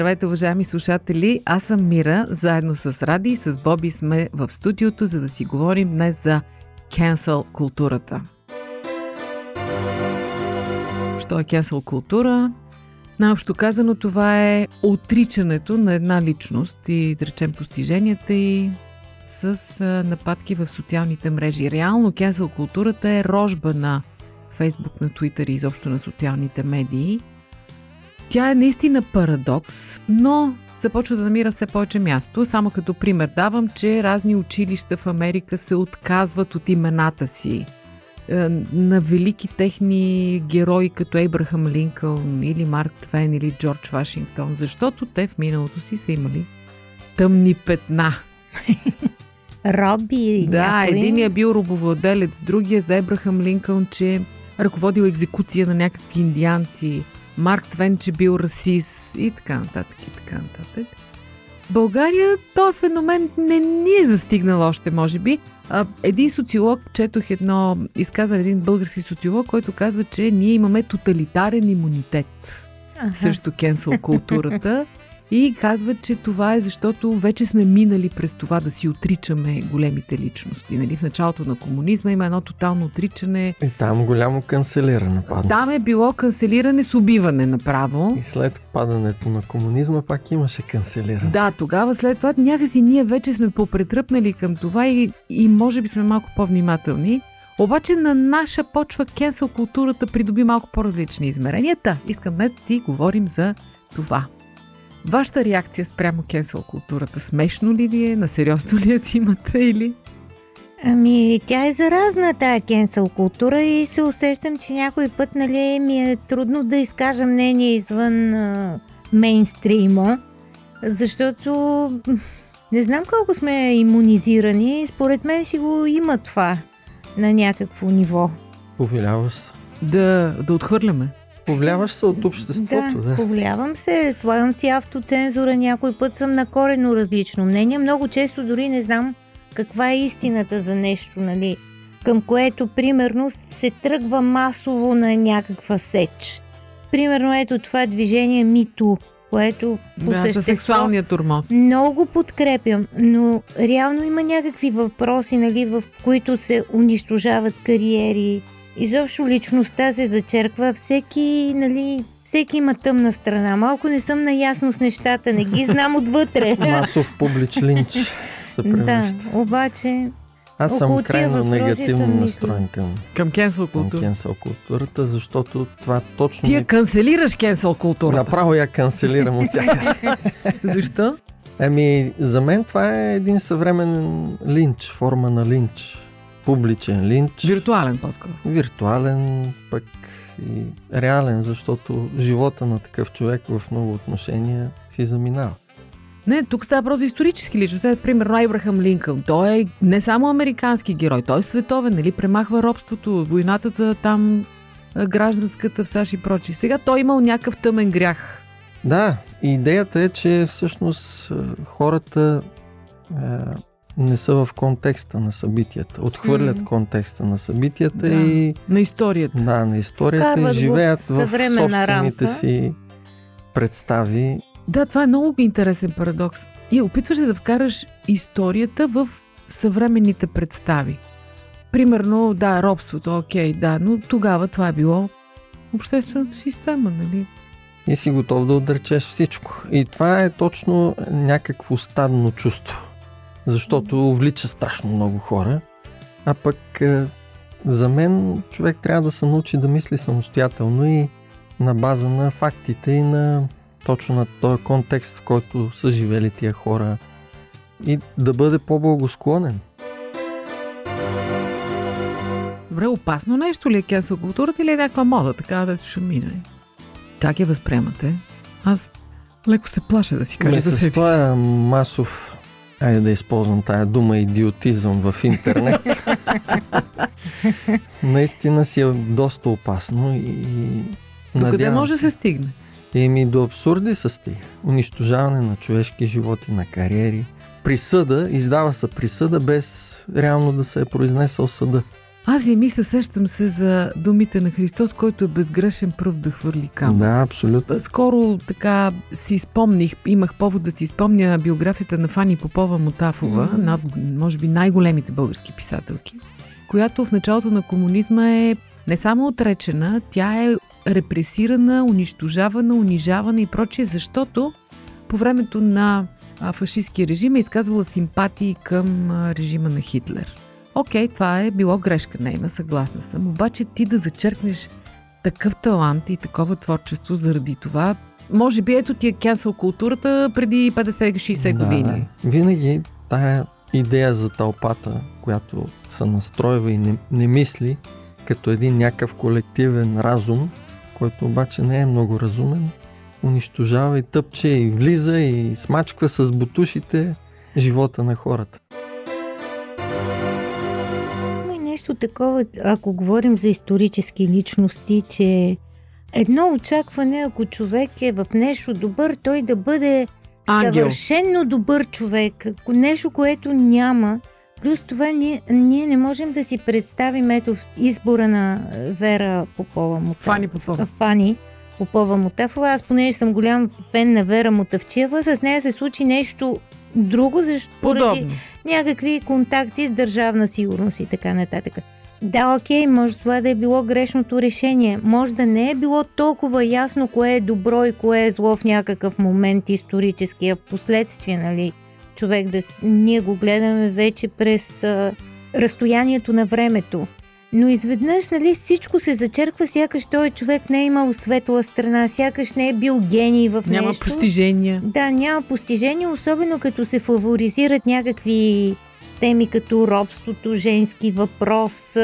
Здравейте, уважаеми слушатели! Аз съм Мира, заедно с Ради и с Боби сме в студиото, за да си говорим днес за cancel културата. Що е cancel култура? Наобщо казано, това е отричането на една личност и, да речем, постиженията и с нападки в социалните мрежи. Реално cancel културата е рожба на Фейсбук, на Twitter и изобщо на социалните медии – тя е наистина парадокс, но започва да намира все повече място. Само като пример давам, че разни училища в Америка се отказват от имената си е, на велики техни герои, като Ейбрахам Линкълн или Марк Твен или Джордж Вашингтон, защото те в миналото си са имали тъмни петна. Роби Да, някой. единия е бил робовладелец, другия за Ебрахам Линкълн, че ръководил екзекуция на някакви индианци, Марк Твен, че бил расист и така нататък и така нататък. България този феномен не ни е застигнал още, може би. Един социолог, четох едно изказване, един български социолог, който казва, че ние имаме тоталитарен имунитет Аха. срещу кенсъл културата и казва, че това е защото вече сме минали през това да си отричаме големите личности. Нали? В началото на комунизма има едно тотално отричане. И там голямо канцелиране падна. Там е било канцелиране с убиване направо. И след падането на комунизма пак имаше канцелиране. Да, тогава след това някакси ние вече сме попретръпнали към това и, и може би сме малко по-внимателни. Обаче на наша почва кенсъл културата придоби малко по-различни измерения. Та, искам днес да си говорим за това. Вашата реакция спрямо кенсъл културата смешно ли ви е? На сериозно ли я си имате или? Ами, тя е заразна, тая кенсъл култура и се усещам, че някой път, нали, ми е трудно да изкажа мнение извън а, мейнстрима, защото не знам колко сме иммунизирани, според мен си го има това на някакво ниво. Повлияваш се. Да, да отхвърляме. Повлияваш се от обществото, да. да, повлиявам се, слагам си автоцензура, някой път съм на корено различно мнение, много често дори не знам каква е истината за нещо, нали, към което, примерно, се тръгва масово на някаква сеч. Примерно, ето това движение Мито, което по Да, същество сексуалния турмоз. много го подкрепям, но реално има някакви въпроси, нали, в които се унищожават кариери. Изобщо личността се зачерква. Всеки, нали, всеки има тъмна страна. Малко не съм наясно с нещата, не ги знам отвътре. Масов публич линч се да, обаче Аз съм крайно негативно настроен към, Към кенсъл към култура. кенсъл културата, защото това точно Ти я ми... канцелираш кенсъл културата. Направо я канцелирам от всяка. Защо? Ами, за мен това е един съвременен линч, форма на линч. Публичен линч. Виртуален по-скоро. виртуален, пък и реален, защото живота на такъв човек в много отношения си заминава. Не, тук става просто исторически личност. Е, примерно Айбрахам Линкълн. Той е не само американски герой, той е световен, нали? Премахва робството, войната за там гражданската в САЩ и прочи. Сега той е имал някакъв тъмен грях. Да, идеята е, че всъщност хората не са в контекста на събитията. Отхвърлят М. контекста на събитията Да. и На историята. да, на историята Вкарват и живеят в в собствените рамка. си представи. Да, това е много интересен парадокс. И опитваш се да вкараш историята в съвременните представи. Примерно, да, робството, окей, да, но тогава това е било обществената система, нали? и си готов да отречеш всичко. И това е точно някакво стадно чувство, защото влича страшно много хора. А пък е, за мен човек трябва да се научи да мисли самостоятелно и на база на фактите и на точно на този контекст, в който са живели тия хора и да бъде по-благосклонен. Добре, опасно нещо ли е кенсел културата или е някаква мода, така да ще мине? Как я възприемате? Аз леко се плаша да си кажа Ме за с себе си. този масов, айде да използвам тая дума, идиотизъм в интернет, наистина си е доста опасно и Докъде надявам може да се стигне? Еми до абсурди се стига. Унищожаване на човешки животи, на кариери. Присъда, издава се присъда без реално да се е произнесъл съда. Аз и мисля, сещам се за думите на Христос, който е безгрешен пръв да хвърли камък. Да, абсолютно. Скоро така си спомних, имах повод да си спомня биографията на Фани Попова Мотафова, над, може би най-големите български писателки, която в началото на комунизма е не само отречена, тя е репресирана, унищожавана, унижавана и прочие, защото по времето на фашистския режим е изказвала симпатии към режима на Хитлер. Окей, това е било грешка нейна, съгласна съм. Обаче ти да зачеркнеш такъв талант и такова творчество заради това. Може би ето ти е кенсел културата преди 50-60 да, години. Винаги тая идея за тълпата, която се настройва и не, не мисли като един някакъв колективен разум, който обаче не е много разумен, унищожава и тъпче и влиза и смачква с бутушите живота на хората. Нещо такова, ако говорим за исторически личности, че едно очакване, ако човек е в нещо добър, той да бъде Ангел. съвършенно добър човек. Нещо, което няма. Плюс това ние, ние не можем да си представим ето избора на е, Вера Попова Мутафова. Фани Попова. Фани Попова Мутафова. Аз понеже съм голям фен на Вера Мутавчева, с нея се случи нещо друго, защото Подобно. Някакви контакти с държавна сигурност и така нататък. Да, окей, може това да е било грешното решение. Може да не е било толкова ясно кое е добро и кое е зло в някакъв момент исторически, а в последствие, нали, човек да... Ние го гледаме вече през а, разстоянието на времето. Но изведнъж, нали, всичко се зачерква, сякаш той човек не е имал светла страна, сякаш не е бил гений в Няма нещо. постижения. Да, няма постижение, особено като се фаворизират някакви теми като робството, женски въпрос,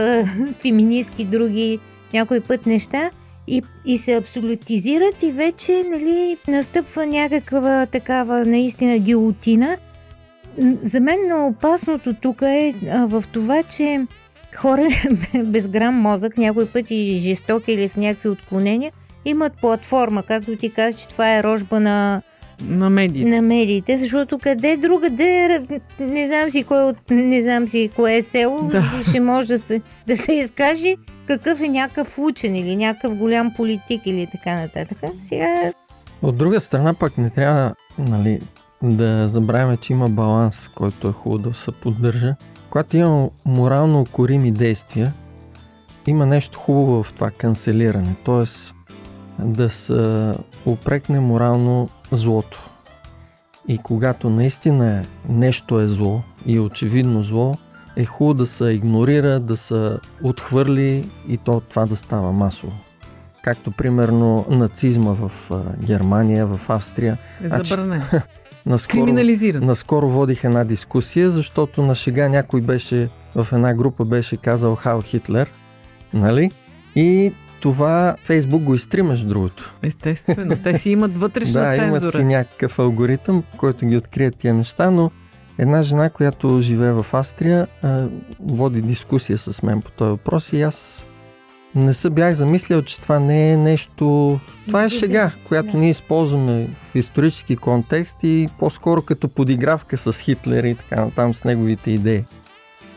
феминистки други някой път неща и, и се абсолютизират и вече нали, настъпва някаква такава наистина гилотина. За мен на опасното тук е а, в това, че хора без грам мозък, някой път и жестоки или с някакви отклонения, имат платформа, както ти каза, че това е рожба на На медиите. на медиите, защото къде друга, де, не знам си кой от, не знам си кое е село, да. ще може да се, да се изкаже какъв е някакъв учен или някакъв голям политик или така нататък. Сега От друга страна пък не трябва нали, да забравяме, че има баланс, който е хубаво да се поддържа. Когато има морално укорими действия, има нещо хубаво в това канцелиране, т.е. да се упрекне морално злото. И когато наистина нещо е зло и е очевидно зло, е хубаво да се игнорира, да се отхвърли и то това да става масово. Както примерно нацизма в Германия, в Австрия. Е Значи, забранен. Наскоро, Криминализиран. наскоро водих една дискусия, защото на шега някой беше в една група беше казал Хал Хитлер, нали? И това Фейсбук го изтри между другото. Естествено. Те си имат вътрешна да, имат цензура. си някакъв алгоритъм, който ги открие тия неща, но една жена, която живее в Австрия, а, води дискусия с мен по този въпрос и аз не се бях замислил, че това не е нещо... Това е шега, която ние използваме в исторически контекст и по-скоро като подигравка с Хитлер и така натам с неговите идеи.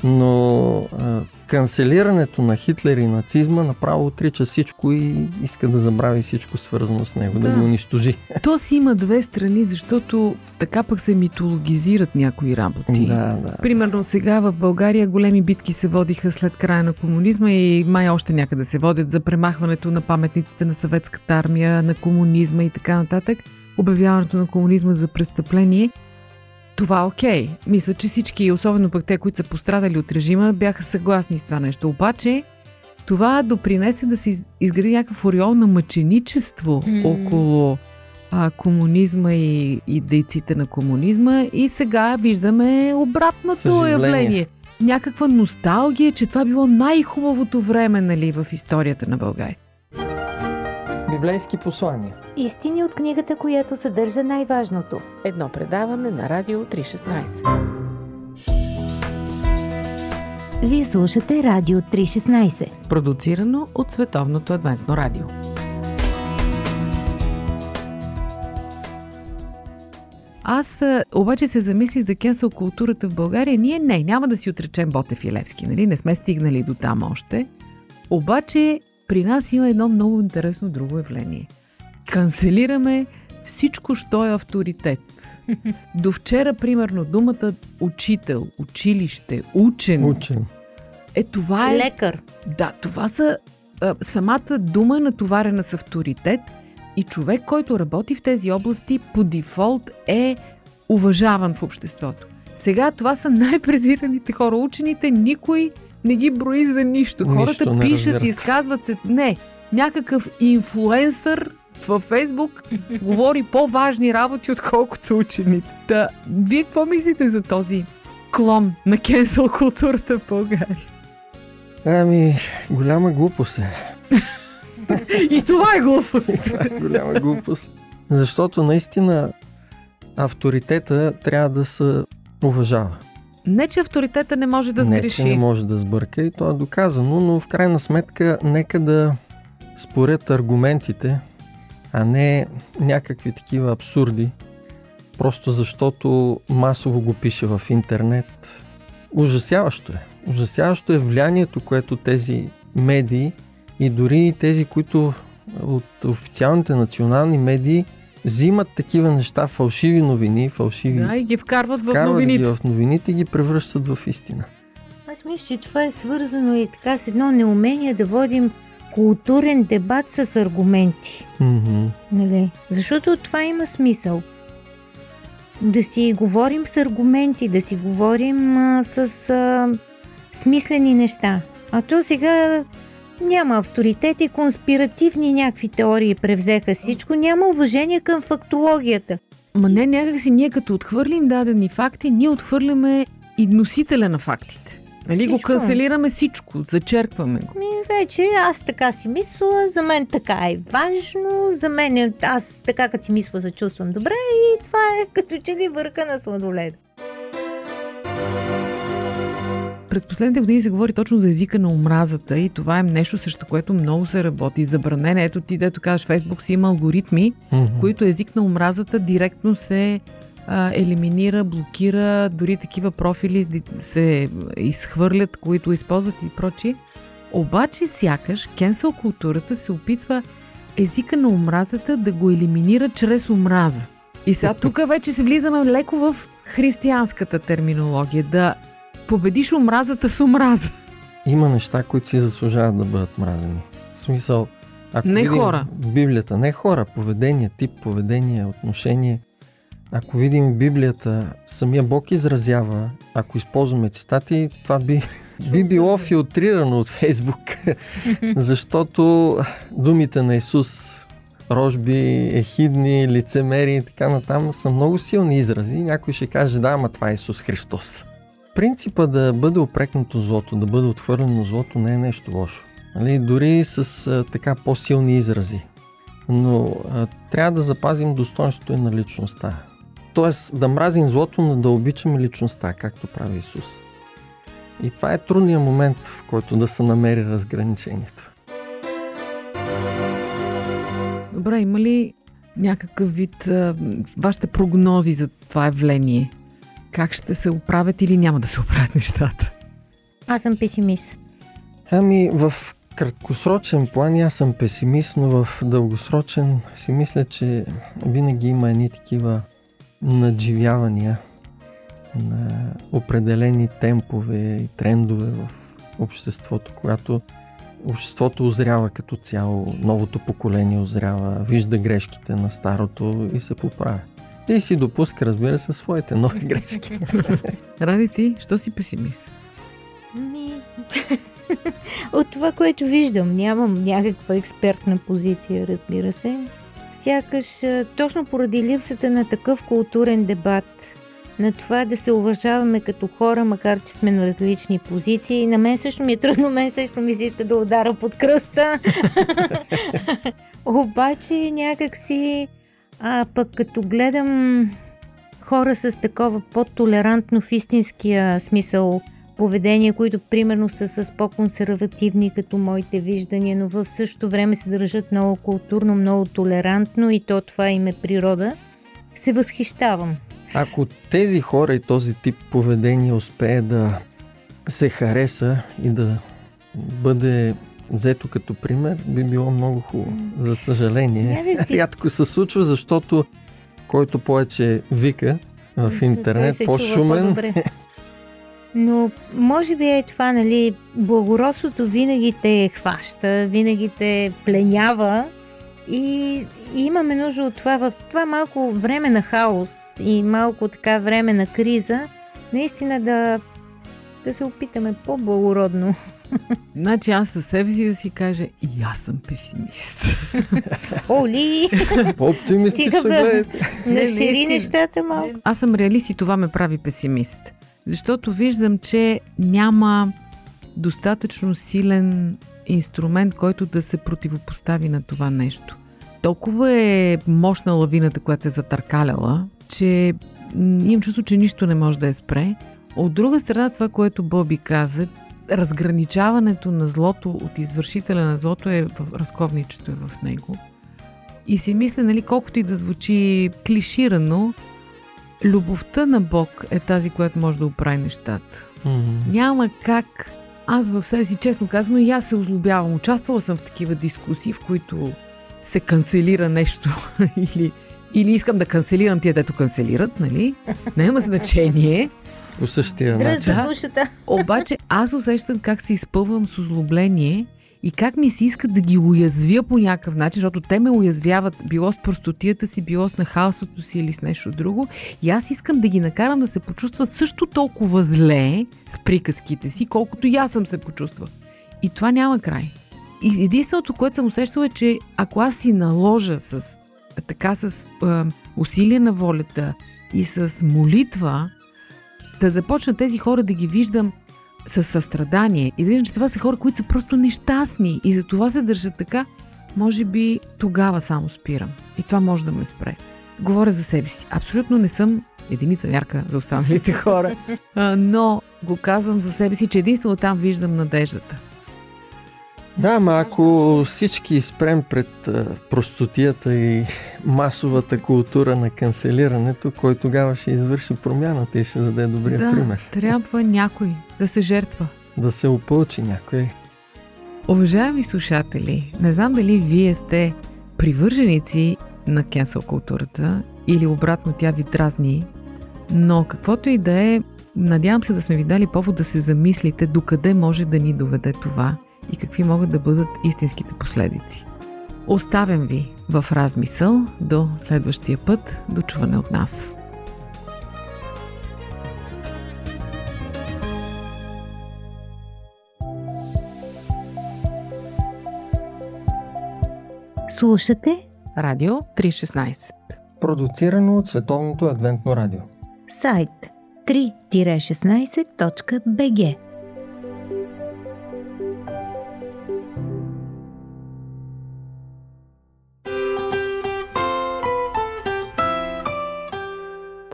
Но а, канцелирането на Хитлер и нацизма направо отрича всичко и иска да забрави всичко свързано с него, да, Да. го унищожи. То си има две страни, защото така пък се митологизират някои работи. Да, да. Примерно сега в България големи битки се водиха след края на комунизма и май още някъде се водят за премахването на паметниците на съветската армия, на комунизма и така нататък. Обявяването на комунизма за престъпление. Това окей. Мисля, че всички, особено пък те, които са пострадали от режима, бяха съгласни с това нещо. Обаче, това допринесе да се из- изгради някакъв ореол на мъченичество М. около а, комунизма и, и дейците на комунизма и сега виждаме обратното явление. някаква носталгия, че това било най-хубавото време нали, в историята на България. Библейски послания. Истини от книгата, която съдържа най-важното. Едно предаване на Радио 316. Вие слушате Радио 316. Продуцирано от Световното адвентно радио. Аз обаче се замислих за кенсъл културата в България. Ние не, няма да си отречем Ботев и Левски, нали? Не сме стигнали до там още. Обаче при нас има едно много интересно друго явление. Канцелираме всичко, що е авторитет. До вчера, примерно, думата учител, училище, учен, Учен. е това е... Лекар. Да, това са а, самата дума е натоварена с авторитет и човек, който работи в тези области по дефолт е уважаван в обществото. Сега това са най-презираните хора. Учените никой не ги брои за нищо. Хората Нищо не пишат, разбират. изказват се. Не, някакъв инфлуенсър във Фейсбук говори по-важни работи, отколкото учените. Та, вие какво мислите за този клон на кенсел културата в България? Ами, голяма глупост е. И това е глупост. голяма глупост. Защото наистина авторитета трябва да се уважава. Не, че авторитета не може да не, сгреши. че не може да сбърка и то е доказано, но в крайна сметка нека да спорят аргументите, а не някакви такива абсурди, просто защото масово го пише в интернет. Ужасяващо е. Ужасяващо е влиянието, което тези медии и дори и тези, които от официалните национални медии взимат такива неща, фалшиви новини, фалшиви Да, и ги вкарват в Карват новините. ги в новините и ги превръщат в истина. Аз мисля, че това е свързано и така с едно неумение да водим културен дебат с аргументи. Мгм. Нали? Защото това има смисъл. Да си говорим с аргументи, да си говорим а, с а, смислени неща. А то сега няма авторитет и конспиративни някакви теории превзеха всичко. Няма уважение към фактологията. Ма не, някакси ние като отхвърлим дадени факти, ние отхвърляме и носителя на фактите. Нали го Всичко. канцелираме всичко, зачеркваме го. Ми вече аз така си мисля, за мен така е важно, за мен е, аз така като си мисля, се чувствам добре и това е като че ли върха на сладоледа. През последните години се говори точно за езика на омразата и това е нещо, срещу което много се работи. Забранено, ето ти, дето кажеш, Фейсбук си има алгоритми, Мгм. които език на омразата директно се а, елиминира, блокира, дори такива профили се изхвърлят, които използват и прочие. Обаче сякаш кенсел културата се опитва езика на омразата да го елиминира чрез омраза. И сега тук вече се влизаме леко в християнската терминология, да победиш омразата с омраза. Има неща, които си заслужават да бъдат мразени. В смисъл, ако Не видим хора. Библията, не хора, поведение, тип поведение, отношение. Ако видим Библията, самия Бог изразява, ако използваме цитати, това би, би било филтрирано от Фейсбук, защото думите на Исус, рожби, ехидни, лицемери и така натам са много силни изрази. Някой ще каже, да, ама това е Исус Христос. Принципа да бъде опрекнато злото, да бъде отхвърлено злото не е нещо лошо. Нали? Дори с а, така по-силни изрази. Но а, трябва да запазим достоинството и на личността. Тоест да мразим злото, но да обичаме личността, както прави Исус. И това е трудният момент, в който да се намери разграничението. Добре, има ли някакъв вид а, вашите прогнози за това явление? Как ще се оправят или няма да се оправят нещата? Аз съм песимист. Ами в краткосрочен план аз съм песимист, но в дългосрочен си мисля, че винаги има едни такива надживявания на определени темпове и трендове в обществото, когато обществото озрява като цяло, новото поколение озрява, вижда грешките на старото и се поправя. И си допуска, разбира се, своите нови грешки. Ради ти, що си песимист? Ми... От това, което виждам, нямам някаква експертна позиция, разбира се. Сякаш точно поради липсата на такъв културен дебат на това да се уважаваме като хора, макар че сме на различни позиции. На мен също ми е трудно, мен също ми се иска да удара под кръста. Обаче някак си, а пък като гледам хора с такова по-толерантно в истинския смисъл поведение, които примерно са с по-консервативни като моите виждания, но в същото време се държат много културно, много толерантно и то това им е природа, се възхищавам. Ако тези хора и този тип поведение успее да се хареса и да бъде взето като пример, би било много хубаво. За съжаление, си- рядко се случва, защото който повече вика в интернет, по-шумен. Но може би е това, нали, благородството винаги те хваща, винаги те пленява и, и имаме нужда от това в това малко време на хаос и малко така време на криза, наистина да, да се опитаме по-благородно. Значи аз със себе си да си кажа и аз съм песимист. Оли, гледайте. Не, нашири наистина. нещата малко. Аз съм реалист и това ме прави песимист. Защото виждам, че няма достатъчно силен инструмент, който да се противопостави на това нещо. Толкова е мощна лавината, която се е затъркаляла, че имам чувство, че нищо не може да я спре. От друга страна, това, което Боби каза, разграничаването на злото от извършителя на злото е в разковничето е в него. И си мисля, нали, колкото и да звучи клиширано, любовта на Бог е тази, която може да оправи нещата. Мгм. Няма как. Аз в себе си, честно казано, и аз се озлобявам. Участвала съм в такива дискусии, в които се канцелира нещо или, или искам да канцелирам тия, дето канцелират, нали? Няма значение. По същия начин. Да. Обаче аз усещам как се изпълвам с озлобление и как ми се иска да ги уязвя по някакъв начин, защото те ме уязвяват било с простотията си, било с нахалството си или с нещо друго. И аз искам да ги накарам да се почувстват също толкова зле с приказките си, колкото и аз съм се почувствал. И това няма край. И единственото, което съм усещала е, че ако аз си наложа с така с е, усилие на волята и с молитва, да започна тези хора да ги виждам със състрадание и да виждам, че това са хора, които са просто нещастни и за това се държат така, може би тогава само спирам. И това може да ме спре. Говоря за себе си. Абсолютно не съм единица мярка за останалите хора, но го казвам за себе си, че единствено там виждам надеждата. Да, ама ако всички спрем пред простотията и масовата култура на канцелирането, кой тогава ще извърши промяната и ще даде добрия да, пример? трябва някой да се жертва. Да се опълчи някой. Уважаеми слушатели, не знам дали вие сте привърженици на кенсел културата или обратно тя ви дразни, но каквото и да е, надявам се да сме ви дали повод да се замислите докъде може да ни доведе това и какви могат да бъдат истинските последици. Оставям ви в размисъл до следващия път, до чуване от нас. Слушате Радио 316 Продуцирано от Световното адвентно радио. сайт 3-16.bg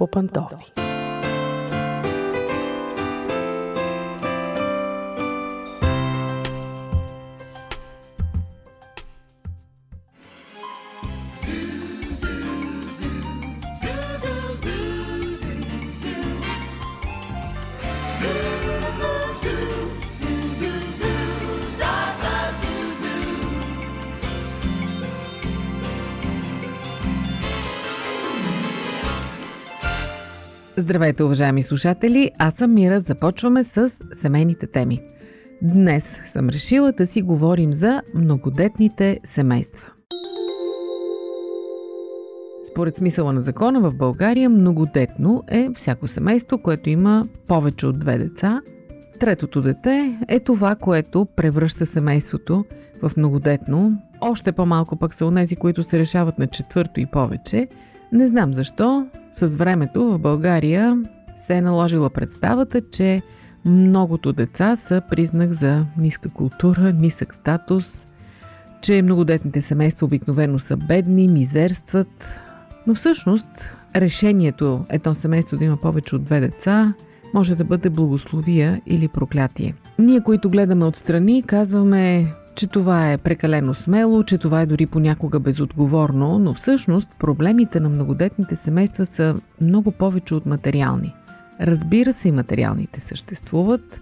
По Здравейте, уважаеми слушатели! Аз съм Мира. Започваме с семейните теми. Днес съм решила да си говорим за многодетните семейства. Според смисъла на закона в България, многодетно е всяко семейство, което има повече от две деца. Третото дете е това, което превръща семейството в многодетно. Още по-малко пък са онези, които се решават на четвърто и повече. Не знам защо. с времето в България се е наложила представата, че многото деца са признак за ниска култура, нисък статус, че многодетните семейства обикновено са бедни, мизерстват. Но всъщност решението едно семейство да има повече от две деца може да бъде благословия или проклятие. Ние, които гледаме отстрани, казваме, че това е прекалено смело, че това е дори понякога безотговорно, но всъщност проблемите на многодетните семейства са много повече от материални. Разбира се, и материалните съществуват.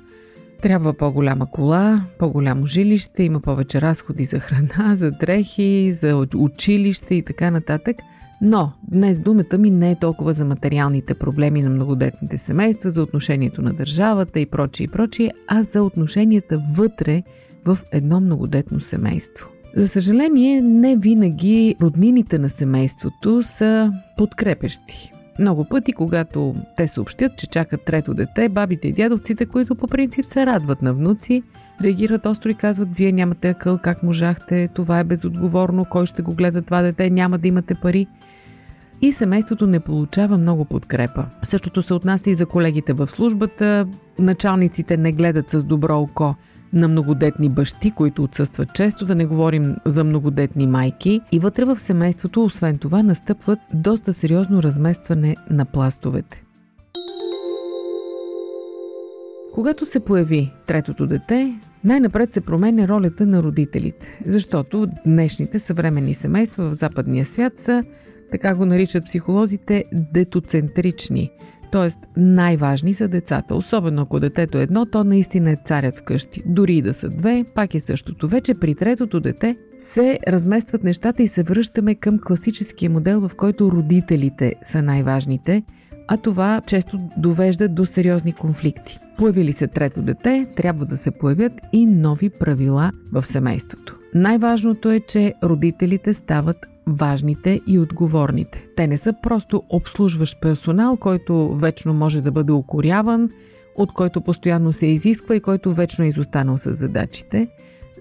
Трябва по-голяма кола, по-голямо жилище, има повече разходи за храна, за дрехи, за училище и така нататък – но днес думата ми не е толкова за материалните проблеми на многодетните семейства, за отношението на държавата и прочие и прочие, а за отношенията вътре в едно многодетно семейство. За съжаление, не винаги роднините на семейството са подкрепещи. Много пъти, когато те съобщят, че чакат трето дете, бабите и дядовците, които по принцип се радват на внуци, реагират остро и казват, вие нямате акъл, как можахте, това е безотговорно, кой ще го гледа това дете, няма да имате пари и семейството не получава много подкрепа. Същото се отнася и за колегите в службата. Началниците не гледат с добро око на многодетни бащи, които отсъстват често, да не говорим за многодетни майки. И вътре в семейството, освен това, настъпват доста сериозно разместване на пластовете. Когато се появи третото дете, най-напред се променя ролята на родителите, защото днешните съвременни семейства в западния свят са така го наричат психолозите, детоцентрични. Тоест, най-важни са децата. Особено ако детето е едно, то наистина е царят вкъщи. Дори и да са две, пак е същото. Вече при третото дете се разместват нещата и се връщаме към класическия модел, в който родителите са най-важните, а това често довежда до сериозни конфликти. Появили се трето дете, трябва да се появят и нови правила в семейството. Най-важното е, че родителите стават важните и отговорните. Те не са просто обслужващ персонал, който вечно може да бъде укоряван, от който постоянно се изисква и който вечно е изостанал с задачите.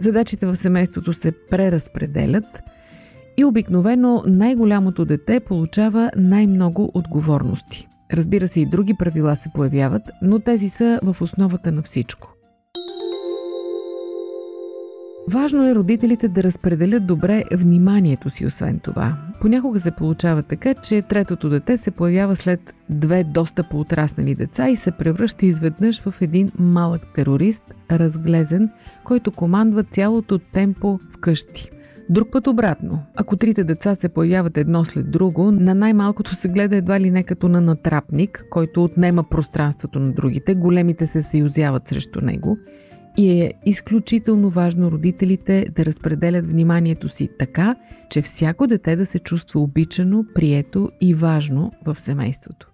Задачите в семейството се преразпределят и обикновено най-голямото дете получава най-много отговорности. Разбира се, и други правила се появяват, но тези са в основата на всичко. Важно е родителите да разпределят добре вниманието си, освен това. Понякога се получава така, че третото дете се появява след две доста поотраснали деца и се превръща изведнъж в един малък терорист, разглезен, който командва цялото темпо вкъщи. Друг път обратно. Ако трите деца се появяват едно след друго, на най-малкото се гледа едва ли не като на натрапник, който отнема пространството на другите, големите се съюзяват срещу него – и е изключително важно родителите да разпределят вниманието си така, че всяко дете да се чувства обичано, прието и важно в семейството.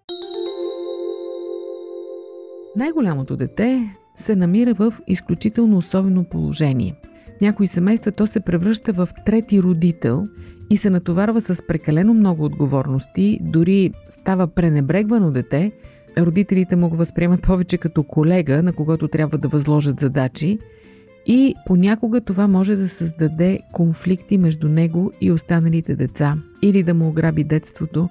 Най-голямото дете се намира в изключително особено положение. В някои семейства то се превръща в трети родител и се натоварва с прекалено много отговорности, дори става пренебрегвано дете, родителите му го възприемат повече като колега, на когото трябва да възложат задачи и понякога това може да създаде конфликти между него и останалите деца или да му ограби детството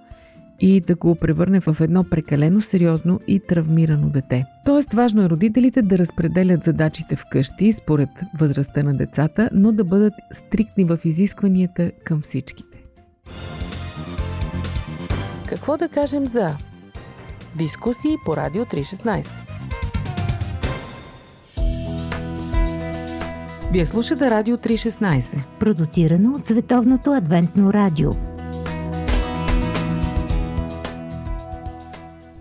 и да го превърне в едно прекалено сериозно и травмирано дете. Тоест важно е родителите да разпределят задачите вкъщи според възрастта на децата, но да бъдат стриктни в изискванията към всичките. Какво да кажем за Дискусии по Радио 316. Вие слушате Радио 316. Продуцирано от Световното адвентно радио.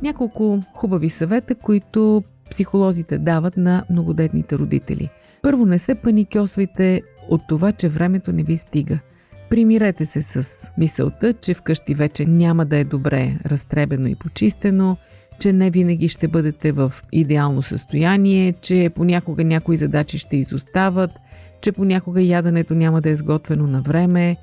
Няколко хубави съвета, които психолозите дават на многодетните родители. Първо, не се паникьосвайте от това, че времето не ви стига – Примирете се с мисълта, че вкъщи вече няма да е добре разтребено и почистено, че не винаги ще бъдете в идеално състояние, че понякога някои задачи ще изостават, че понякога яденето няма да е сготвено на време.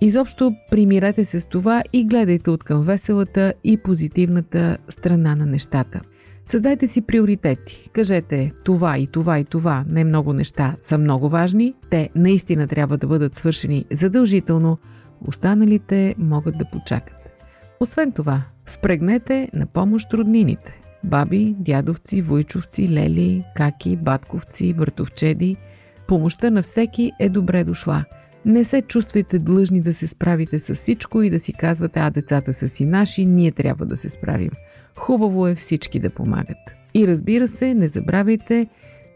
Изобщо примирете се с това и гледайте от към веселата и позитивната страна на нещата. Създайте си приоритети. Кажете това и това и това, не много неща са много важни. Те наистина трябва да бъдат свършени задължително. Останалите могат да почакат. Освен това, Впрегнете на помощ роднините. Баби, дядовци, войчовци, лели, каки, батковци, братовчеди. Помощта на всеки е добре дошла. Не се чувствайте длъжни да се справите с всичко и да си казвате, а децата са си наши, ние трябва да се справим. Хубаво е всички да помагат. И разбира се, не забравяйте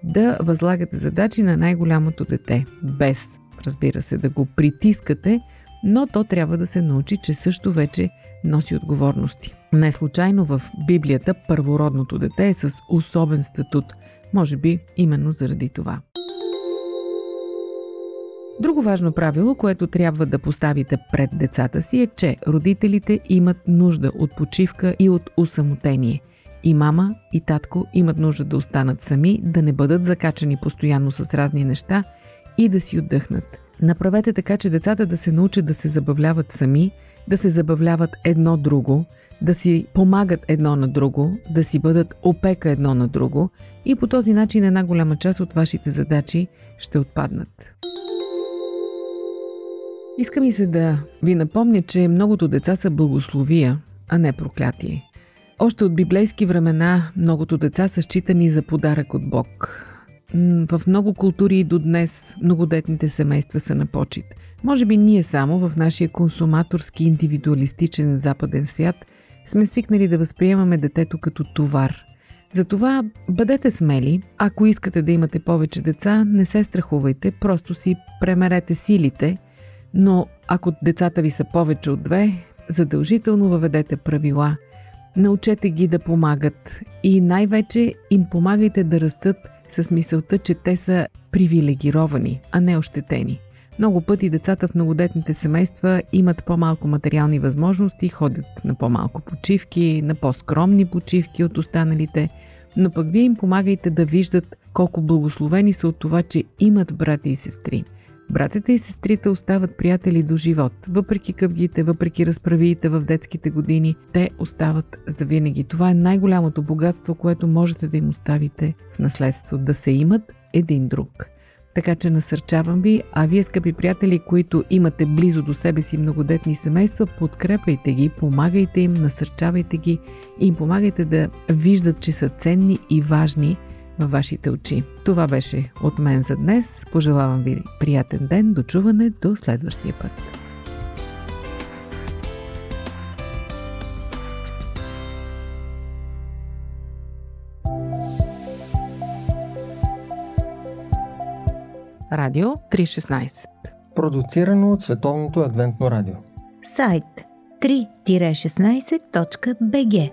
да възлагате задачи на най-голямото дете, без, разбира се, да го притискате, но то трябва да се научи, че също вече носи отговорности. Не случайно в Библията първородното дете е с особен статут, може би именно заради това. Друго важно правило, което трябва да поставите пред децата си е, че родителите имат нужда от почивка и от усамотение. И мама, и татко имат нужда да останат сами, да не бъдат закачани постоянно с разни неща и да си отдъхнат. Направете така, че децата да се научат да се забавляват сами, да се забавляват едно друго, да си помагат едно на друго, да си бъдат опека едно на друго и по този начин една голяма част от вашите задачи ще отпаднат. Искам и се да ви напомня, че многото деца са благословия, а не проклятие. Още от библейски времена многото деца са считани за подарък от Бог. В много култури и до днес многодетните семейства са на почет. Може би ние само в нашия консуматорски индивидуалистичен западен свят сме свикнали да възприемаме детето като товар. Затова бъдете смели, ако искате да имате повече деца, не се страхувайте, просто си премерете силите, но ако децата ви са повече от две, задължително въведете правила. Научете ги да помагат и най-вече им помагайте да растат с мисълта, че те са привилегировани, а не ощетени. Много пъти децата в многодетните семейства имат по-малко материални възможности, ходят на по-малко почивки, на по-скромни почивки от останалите, но пък вие им помагайте да виждат колко благословени са от това, че имат брати и сестри. Братята и сестрите остават приятели до живот. Въпреки къвгите, въпреки разправиите в детските години, те остават за винаги. Това е най-голямото богатство, което можете да им оставите в наследство. Да се имат един друг. Така че насърчавам ви, а вие, скъпи приятели, които имате близо до себе си многодетни семейства, подкрепяйте ги, помагайте им, насърчавайте ги и им помагайте да виждат, че са ценни и важни във вашите очи. Това беше от мен за днес. Пожелавам ви приятен ден, дочуване до следващия път. Радио 316 Продуцирано от Световното адвентно радио. Сайт 3-16.bg